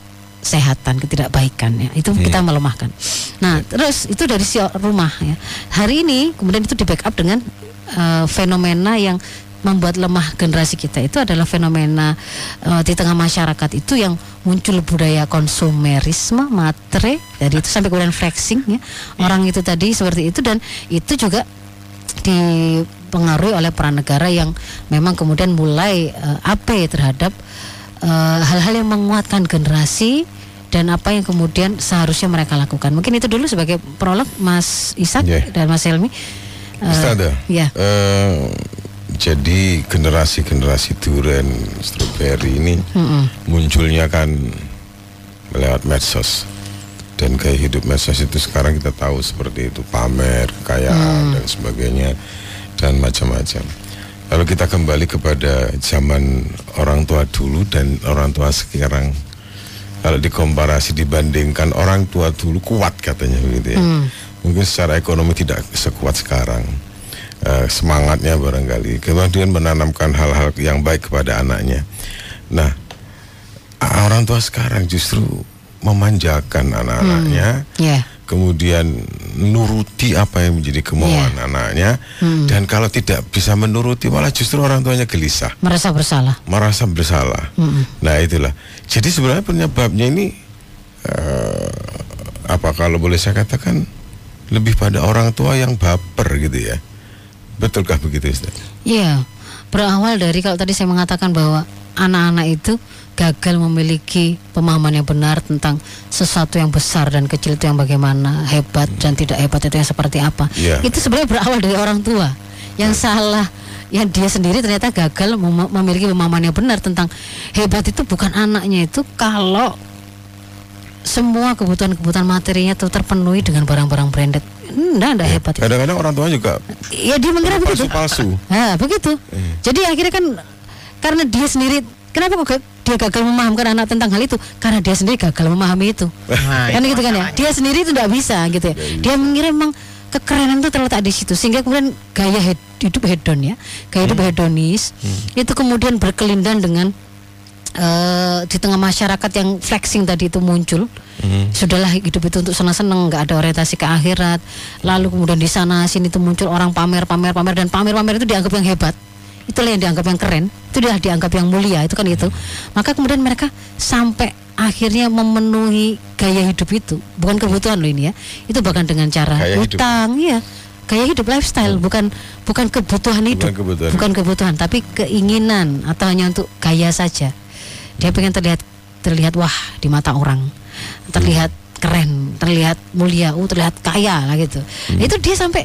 Speaker 2: kesehatan, ketidakbaikan ya. Itu yeah. kita melemahkan. Nah, yeah. terus itu dari si rumah ya. Hari ini kemudian itu di backup dengan uh, fenomena yang membuat lemah generasi kita itu adalah fenomena uh, di tengah masyarakat itu yang muncul budaya konsumerisme matre dari itu sampai kemudian flexing ya orang itu tadi seperti itu dan itu juga dipengaruhi oleh peran negara yang memang kemudian mulai uh, apa terhadap hal-hal uh, yang menguatkan generasi dan apa yang kemudian seharusnya mereka lakukan. Mungkin itu dulu sebagai prolog Mas Isak yeah. dan Mas Helmi.
Speaker 3: Uh, ya. Uh, jadi generasi-generasi durian stroberi ini mm -mm. munculnya kan lewat medsos dan gaya hidup medsos itu sekarang kita tahu seperti itu pamer, kekayaan mm. dan sebagainya dan macam-macam. Kalau kita kembali kepada zaman orang tua dulu dan orang tua sekarang kalau dikomparasi dibandingkan orang tua dulu kuat katanya begitu ya. Hmm. Mungkin secara ekonomi tidak sekuat sekarang. Uh, semangatnya barangkali kemudian menanamkan hal-hal yang baik kepada anaknya. Nah, orang tua sekarang justru memanjakan anak-anaknya, hmm. yeah. kemudian nuruti apa yang menjadi kemauan yeah. anaknya hmm. dan kalau tidak bisa menuruti malah justru orang tuanya gelisah
Speaker 2: merasa bersalah
Speaker 3: merasa bersalah hmm. nah itulah jadi sebenarnya penyebabnya ini uh, apa kalau boleh saya katakan lebih pada orang tua yang baper gitu ya betulkah begitu Ustaz?
Speaker 2: Iya berawal dari kalau tadi saya mengatakan bahwa anak-anak itu gagal memiliki pemahaman yang benar tentang sesuatu yang besar dan kecil itu yang bagaimana hebat dan tidak hebat itu yang seperti apa yeah. itu sebenarnya berawal dari orang tua yang yeah. salah yang dia sendiri ternyata gagal mem memiliki pemahaman yang benar tentang hebat itu bukan anaknya itu kalau semua kebutuhan-kebutuhan materinya itu terpenuhi dengan barang-barang branded. Enggak, enggak ya, hebat.
Speaker 3: Kadang-kadang orang tua juga
Speaker 2: Ya dia mengira begitu.
Speaker 3: Palsu-palsu.
Speaker 2: Nah, begitu. Eh. Jadi akhirnya kan karena dia sendiri Kenapa kok dia gagal memahamkan anak tentang hal itu? Karena dia sendiri gagal memahami itu. Nah, kan gitu kan ya. Dia sendiri itu tidak bisa gitu ya. ya iya. Dia mengira memang kekerenan itu terletak di situ sehingga kemudian gaya hidup hedon ya, gaya hidup hmm. hedonis hmm. itu kemudian berkelindan dengan uh, di tengah masyarakat yang flexing tadi itu muncul. Hmm. Sudahlah hidup itu untuk senang-senang, nggak ada orientasi ke akhirat. Lalu kemudian di sana sini itu muncul orang pamer, pamer, pamer dan pamer-pamer itu dianggap yang hebat itulah yang dianggap yang keren itu dia dianggap yang mulia itu kan itu maka kemudian mereka sampai akhirnya memenuhi gaya hidup itu bukan kebutuhan loh ini ya itu bahkan dengan cara gaya utang hidup. ya gaya hidup lifestyle hmm. bukan bukan kebutuhan hidup bukan kebutuhan. bukan kebutuhan tapi keinginan atau hanya untuk gaya saja dia pengen terlihat terlihat wah di mata orang terlihat hmm. keren terlihat mulia uh terlihat kaya lah gitu hmm. itu dia sampai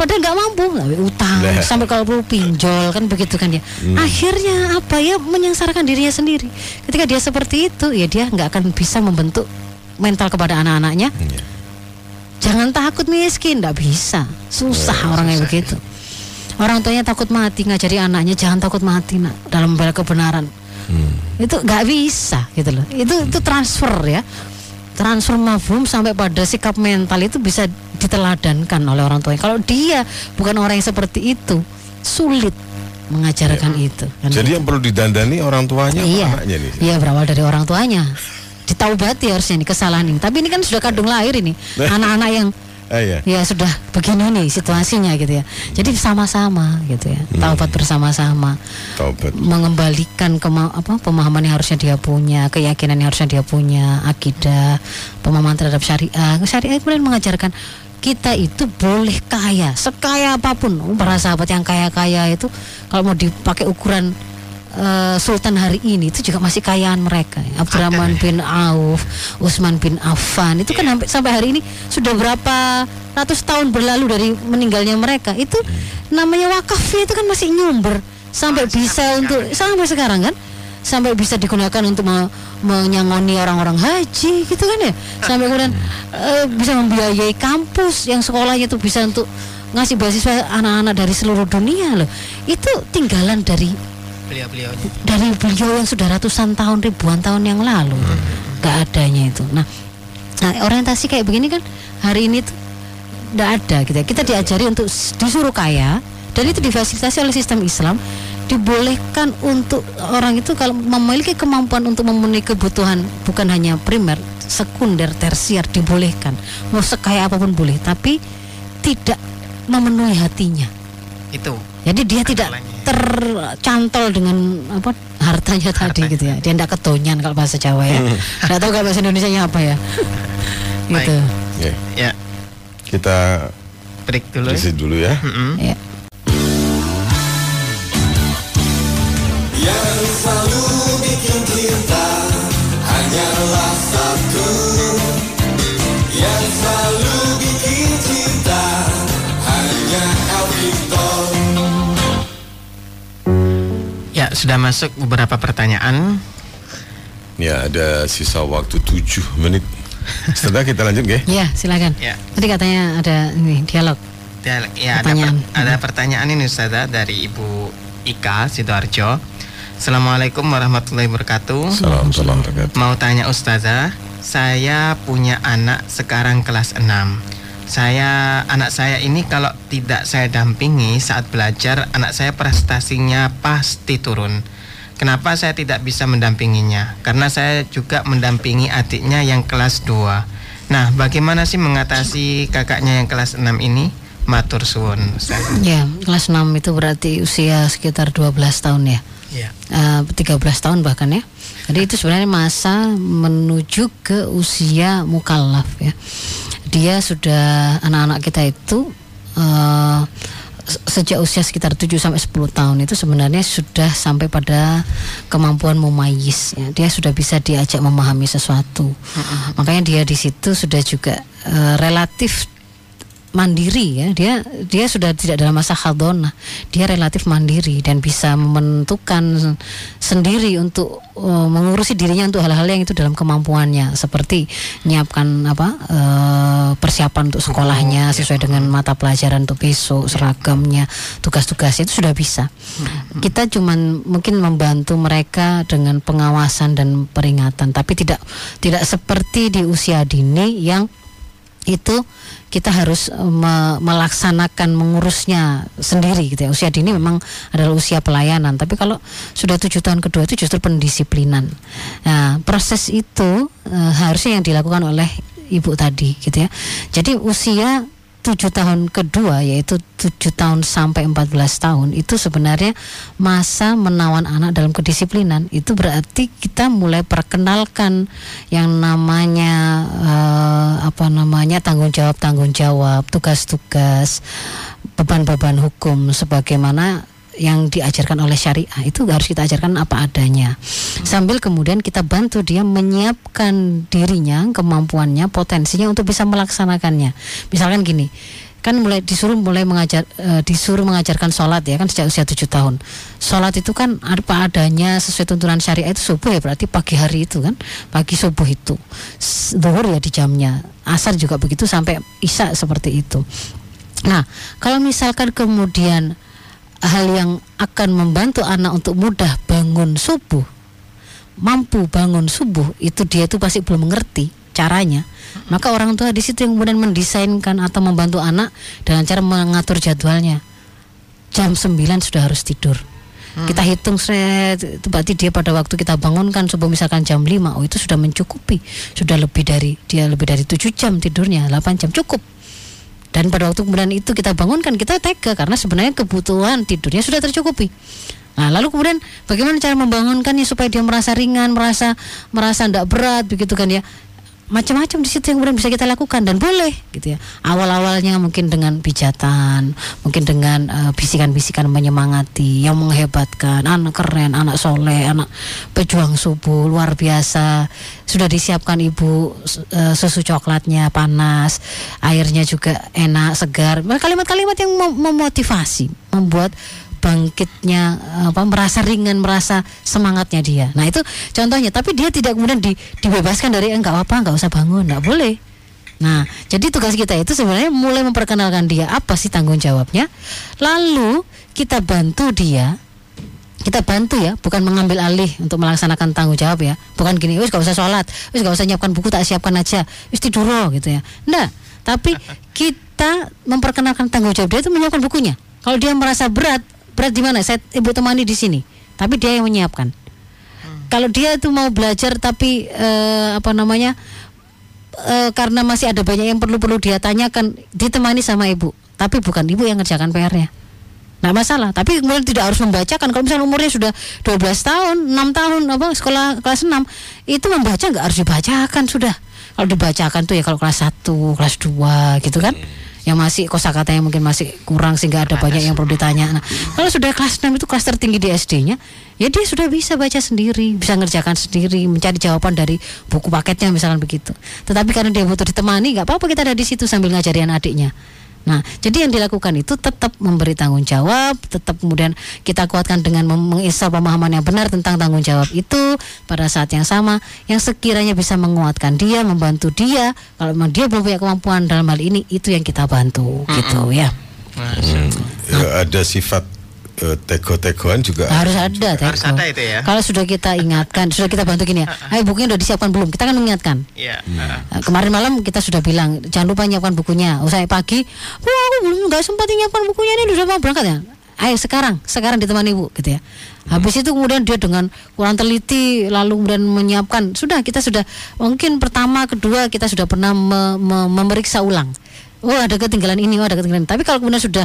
Speaker 2: padahal nggak mampu utang nah. sampai kalau perlu pinjol kan begitu kan ya hmm. akhirnya apa ya menyengsarakan dirinya sendiri ketika dia seperti itu ya dia nggak akan bisa membentuk mental kepada anak-anaknya hmm. jangan takut miskin nggak bisa susah ya, orang yang begitu orang tuanya takut mati ngajari anaknya jangan takut mati nak dalam membela kebenaran hmm. itu nggak bisa gitu loh itu itu transfer ya transfer mafhum sampai pada sikap mental itu bisa diteladankan oleh orang tuanya. Kalau dia bukan orang yang seperti itu, sulit mengajarkan ya. itu.
Speaker 3: Kan Jadi itu. yang perlu didandani orang tuanya
Speaker 2: iya.
Speaker 3: anaknya nih.
Speaker 2: Iya, berawal dari orang tuanya. Ditaubati harusnya ini kesalahan ini. Tapi ini kan sudah kandung lahir ini. Anak-anak yang eh, iya. ya sudah. Begini nih situasinya gitu ya. Jadi sama-sama gitu ya. Hmm. taubat bersama-sama. Taubat. Mengembalikan ke apa pemahaman yang harusnya dia punya keyakinan yang harusnya dia punya akidah pemahaman terhadap syariah. Syariah kemudian mengajarkan kita itu boleh kaya sekaya apa pun. Para sahabat yang kaya-kaya itu kalau mau dipakai ukuran uh, Sultan hari ini itu juga masih kayaan mereka. Ya. Abdurrahman bin Auf, Utsman bin Affan itu kan yeah. sampai hari ini sudah berapa ratus tahun berlalu dari meninggalnya mereka. Itu namanya wakaf itu kan masih nyumber sampai oh, bisa sampai untuk sekarang. sampai sekarang kan sampai bisa digunakan untuk me menyangoni orang-orang haji gitu kan ya sampai kemudian uh, bisa membiayai kampus yang sekolahnya itu bisa untuk ngasih beasiswa anak-anak dari seluruh dunia loh itu tinggalan dari beliau-beliau dari beliau yang sudah ratusan tahun ribuan tahun yang lalu. Hmm. adanya itu. Nah nah orientasi kayak begini kan hari ini tuh nggak ada gitu ya. kita diajari untuk disuruh kaya dan itu difasilitasi oleh sistem Islam. Dibolehkan untuk orang itu kalau memiliki kemampuan untuk memenuhi kebutuhan bukan hanya primer sekunder tersier dibolehkan. Mau sekaya apa pun boleh tapi tidak memenuhi hatinya.
Speaker 1: Itu
Speaker 2: jadi dia tidak tercantol dengan apa hartanya tadi gitu ya. Dia tidak ketonyan kalau bahasa Jawa ya. Tidak tahu kalau bahasa Indonesia apa ya. gitu.
Speaker 3: Yeah. Ya. Kita
Speaker 1: break dulu.
Speaker 3: Ya. dulu ya. Mm -hmm. ya. Yang selalu bikin kita hanyalah satu
Speaker 1: sudah masuk beberapa pertanyaan.
Speaker 3: Ya, ada sisa waktu 7 menit. Setelah kita lanjut, ya?
Speaker 2: Ya, silakan. Ya. Tadi katanya ada ini dialog.
Speaker 1: Dialog. Ya, pertanyaan. ada, per, ada pertanyaan ini Ustazah dari Ibu Ika Sidoarjo. Assalamualaikum warahmatullahi wabarakatuh.
Speaker 3: Assalamualaikum
Speaker 1: Mau tanya Ustazah, saya punya anak sekarang kelas 6 saya anak saya ini kalau tidak saya dampingi saat belajar anak saya prestasinya pasti turun. Kenapa saya tidak bisa mendampinginya? Karena saya juga mendampingi adiknya yang kelas 2. Nah, bagaimana sih mengatasi kakaknya yang kelas 6 ini? Matur suwun.
Speaker 2: Ya, kelas 6 itu berarti usia sekitar 12 tahun ya. Ya. Uh, 13 tahun bahkan ya. Jadi itu sebenarnya masa menuju ke usia mukallaf ya. Dia sudah anak-anak kita itu uh, sejak usia sekitar 7 sampai 10 tahun itu sebenarnya sudah sampai pada kemampuan memayis ya. Dia sudah bisa diajak memahami sesuatu. Mm-hmm. Makanya dia di situ sudah juga uh, relatif mandiri ya. Dia dia sudah tidak dalam masa khaldona. Dia relatif mandiri dan bisa menentukan sendiri untuk uh, mengurusi dirinya untuk hal-hal yang itu dalam kemampuannya. Seperti menyiapkan apa uh, persiapan untuk sekolahnya sesuai ya. dengan mata pelajaran untuk besok seragamnya tugas-tugasnya itu sudah bisa. Kita cuman mungkin membantu mereka dengan pengawasan dan peringatan tapi tidak tidak seperti di usia dini yang itu kita harus eh, me melaksanakan mengurusnya sendiri gitu ya. Usia dini memang adalah usia pelayanan tapi kalau sudah tujuh tahun kedua itu justru pendisiplinan. Nah proses itu uh, harusnya yang dilakukan oleh ibu tadi gitu ya. Jadi usia tujuh tahun kedua yaitu tujuh tahun sampai 14 tahun itu sebenarnya masa menawan anak dalam kedisiplinan. Itu berarti kita mulai perkenalkan yang namanya uh, apa namanya tanggung jawab tanggung jawab tugas-tugas beban-beban hukum sebagaimana yang diajarkan oleh syariah. Itu harus kita ajarkan apa adanya. Sambil kemudian kita bantu dia menyiapkan dirinya kemampuannya potensinya untuk bisa melaksanakannya. Misalkan gini kan mulai disuruh mulai mengajar e, disuruh mengajarkan sholat ya kan sejak usia tujuh tahun. Sholat itu kan apa adanya sesuai tuntunan syariah itu subuh ya berarti pagi hari itu kan pagi subuh itu. Zuhur ya di jamnya. Asar juga begitu sampai isya seperti itu. Nah kalau misalkan kemudian hal yang akan membantu anak untuk mudah bangun subuh, mampu bangun subuh, itu dia itu pasti belum mengerti caranya. Maka orang tua di situ yang kemudian mendesainkan atau membantu anak dengan cara mengatur jadwalnya. Jam 9 sudah harus tidur. Hmm. Kita hitung seret, itu berarti dia pada waktu kita bangunkan subuh misalkan jam 5, oh itu sudah mencukupi. Sudah lebih dari dia lebih dari 7 jam tidurnya, 8 jam cukup dan pada waktu kemudian itu kita bangunkan kita tega karena sebenarnya kebutuhan tidurnya sudah tercukupi. Nah, lalu kemudian bagaimana cara membangunkannya supaya dia merasa ringan, merasa merasa tidak berat begitu kan ya macam-macam di situ yang kemudian bisa kita lakukan dan boleh gitu ya. Awal-awalnya mungkin dengan pijatan, mungkin dengan uh, bisikan-bisikan menyemangati yang menghebatkan, anak keren, anak soleh, anak pejuang subuh luar biasa. Sudah disiapkan ibu uh, susu coklatnya panas, airnya juga enak, segar. Kalimat-kalimat yang memotivasi, membuat bangkitnya apa merasa ringan merasa semangatnya dia. Nah itu contohnya. Tapi dia tidak kemudian di, dibebaskan dari enggak apa enggak usah bangun. Enggak boleh. Nah jadi tugas kita itu sebenarnya mulai memperkenalkan dia. Apa sih tanggung jawabnya? Lalu kita bantu dia. Kita bantu ya, bukan mengambil alih untuk melaksanakan tanggung jawab ya. Bukan gini, wis gak usah sholat, wis gak usah nyiapkan buku tak siapkan aja, wis tidur gitu ya. Enggak, tapi kita memperkenalkan tanggung jawab dia itu menyiapkan bukunya. Kalau dia merasa berat, berat di mana? Saya ibu temani di sini. Tapi dia yang menyiapkan. Hmm. Kalau dia itu mau belajar tapi uh, apa namanya? Uh, karena masih ada banyak yang perlu-perlu dia tanyakan, ditemani sama ibu. Tapi bukan ibu yang ngerjakan PR-nya. Nah masalah, tapi kemudian tidak harus membacakan. Kalau misalnya umurnya sudah 12 tahun, 6 tahun, apa sekolah kelas 6, itu membaca nggak harus dibacakan sudah. Kalau dibacakan tuh ya kalau kelas 1, kelas 2 gitu kan. Hmm yang masih kosakatanya mungkin masih kurang sehingga ada banyak yang perlu ditanya. Nah, kalau sudah kelas 6 itu kelas tertinggi di SD-nya, ya dia sudah bisa baca sendiri, bisa ngerjakan sendiri, mencari jawaban dari buku paketnya misalkan begitu. Tetapi karena dia butuh ditemani, nggak apa-apa kita ada di situ sambil ngajarin adiknya. Nah, jadi yang dilakukan itu tetap memberi tanggung jawab, tetap kemudian kita kuatkan dengan mengisah pemahaman yang benar tentang tanggung jawab itu pada saat yang sama yang sekiranya bisa menguatkan dia, membantu dia. Kalau memang dia belum punya kemampuan dalam hal ini, itu yang kita bantu, gitu ya.
Speaker 3: Hmm. ya. Ada sifat teko-tekoan juga
Speaker 2: harus ada teko. harus ada itu ya. Kalau sudah kita ingatkan sudah kita bantu gini ya. Ayo bukunya sudah disiapkan belum? Kita kan mengingatkan. Ya. uh, kemarin malam kita sudah bilang jangan lupa nyiapkan bukunya. Usai pagi wah aku belum nggak sempat nyiapkan bukunya ini sudah mau berangkat ya? Ayo sekarang sekarang ditemani ibu gitu ya. Habis itu kemudian dia dengan kurang teliti lalu kemudian menyiapkan. Sudah kita sudah mungkin pertama kedua kita sudah pernah me, me, memeriksa ulang oh ada ketinggalan ini oh ada ketinggalan tapi kalau kemudian sudah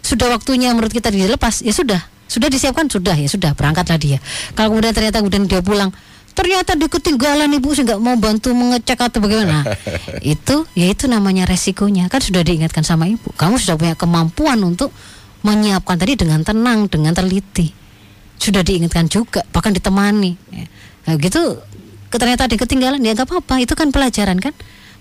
Speaker 2: sudah waktunya menurut kita dilepas ya sudah sudah disiapkan sudah ya sudah berangkatlah dia kalau kemudian ternyata kemudian dia pulang ternyata di ketinggalan ibu sih nggak mau bantu mengecek atau bagaimana itu ya itu namanya resikonya kan sudah diingatkan sama ibu kamu sudah punya kemampuan untuk menyiapkan tadi dengan tenang, dengan teliti. Sudah diingatkan juga, bahkan ditemani. Ya. Nah, gitu ternyata ada ketinggalan ya nggak apa-apa, itu kan pelajaran kan.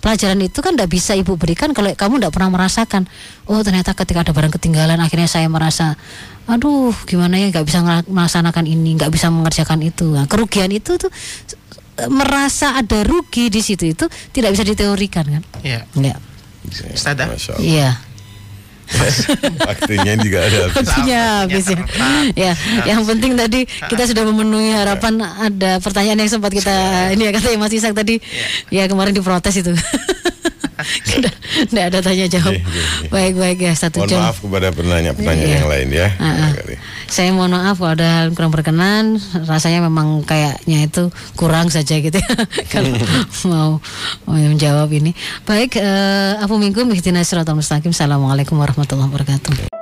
Speaker 2: Pelajaran itu kan tidak bisa ibu berikan kalau kamu tidak pernah merasakan. Oh ternyata ketika ada barang ketinggalan, akhirnya saya merasa, aduh gimana ya nggak bisa melaksanakan ini, nggak bisa mengerjakan itu. Nah, kerugian itu tuh merasa ada rugi di situ itu tidak bisa diteorikan kan?
Speaker 1: Iya. Ya.
Speaker 2: Iya.
Speaker 3: Waktunya juga ada
Speaker 2: habis. Waktunya habis ya. ya. Yang penting tadi kita sudah memenuhi harapan ada pertanyaan yang sempat kita ini ya kata Mas Isak tadi ya, ya kemarin diprotes itu. Tidak ada tanya jawab. Baik-baik ya satu
Speaker 3: mohon jam. maaf kepada penanya-penanya iya. yang lain ya. Uh -uh.
Speaker 2: Saya mohon maaf kalau ada kurang berkenan. Rasanya memang kayaknya itu kurang saja gitu ya. kalau mau, mau menjawab ini. Baik, uh, Apu Minggu Mihdina Suratul Mustaqim. Assalamualaikum warahmatullahi wabarakatuh.